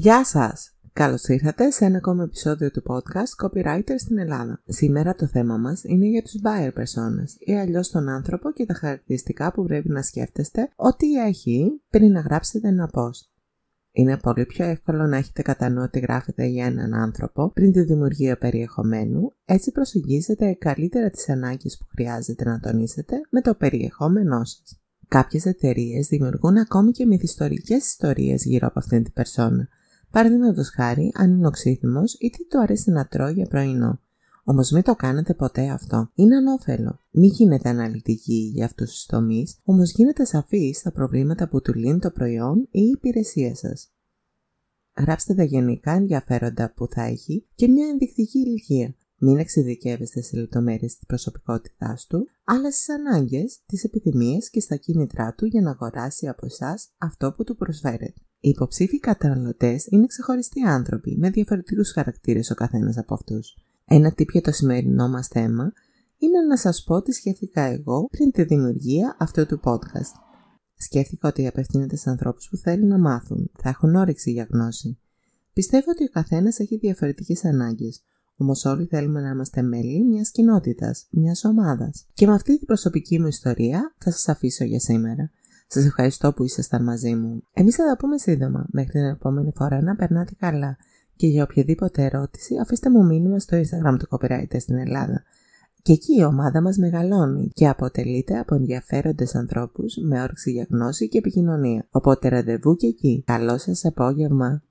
Γεια σας! Καλώς ήρθατε σε ένα ακόμα επεισόδιο του podcast Copywriter στην Ελλάδα. Σήμερα το θέμα μας είναι για τους buyer personas ή αλλιώς τον άνθρωπο και τα χαρακτηριστικά που πρέπει να σκέφτεστε ότι έχει πριν να γράψετε ένα post. Είναι πολύ πιο εύκολο να έχετε κατά νου ότι γράφετε για έναν άνθρωπο πριν τη δημιουργία περιεχομένου, έτσι προσεγγίζετε καλύτερα τις ανάγκες που χρειάζεται να τονίσετε με το περιεχόμενό σας. Κάποιες εταιρείες δημιουργούν ακόμη και μυθιστορικές ιστορίες γύρω από αυτήν την περσόνα. Παραδείγματος χάρη, αν είναι οξύθυμος ή τι του αρέσει να τρώει για πρωινό. Όμως μην το κάνετε ποτέ αυτό. Είναι ανώφελο. Μην γίνετε αναλυτικοί για αυτούς τους τομείς, όμως γίνετε σαφείς στα προβλήματα που του λύνει το προϊόν ή η υπηρεσία σας. Γράψτε τα γενικά ενδιαφέροντα που θα έχει και μια ενδεικτική ηλικία. Μην εξειδικεύεστε σε λεπτομέρειες της προσωπικότητάς του, αλλά στις ανάγκες, τις επιθυμίες και στα κίνητρά του για να αγοράσει από εσάς αυτό που του προσφέρετε. Οι υποψήφοι καταναλωτές είναι ξεχωριστοί άνθρωποι με διαφορετικούς χαρακτήρες ο καθένας από αυτούς. Ένα τύπο για το σημερινό μας θέμα είναι να σας πω τι σκέφτηκα εγώ πριν τη δημιουργία αυτού του podcast. Σκέφτηκα ότι απευθύνεται σε ανθρώπους που θέλουν να μάθουν, θα έχουν όρεξη για γνώση. Πιστεύω ότι ο καθένας έχει διαφορετικές ανάγκες, Όμως όλοι θέλουμε να είμαστε μέλη μιας κοινότητας, μιας ομάδας. Και με αυτή την προσωπική μου ιστορία θα σας αφήσω για σήμερα. Σας ευχαριστώ που ήσασταν μαζί μου. Εμείς θα τα πούμε σύντομα. Μέχρι την επόμενη φορά να περνάτε καλά. Και για οποιαδήποτε ερώτηση αφήστε μου μήνυμα στο Instagram του Copywriter στην Ελλάδα. Και εκεί η ομάδα μας μεγαλώνει και αποτελείται από ενδιαφέροντες ανθρώπους με όρεξη για γνώση και επικοινωνία. Οπότε ραντεβού και εκεί. Καλό σας απόγευμα!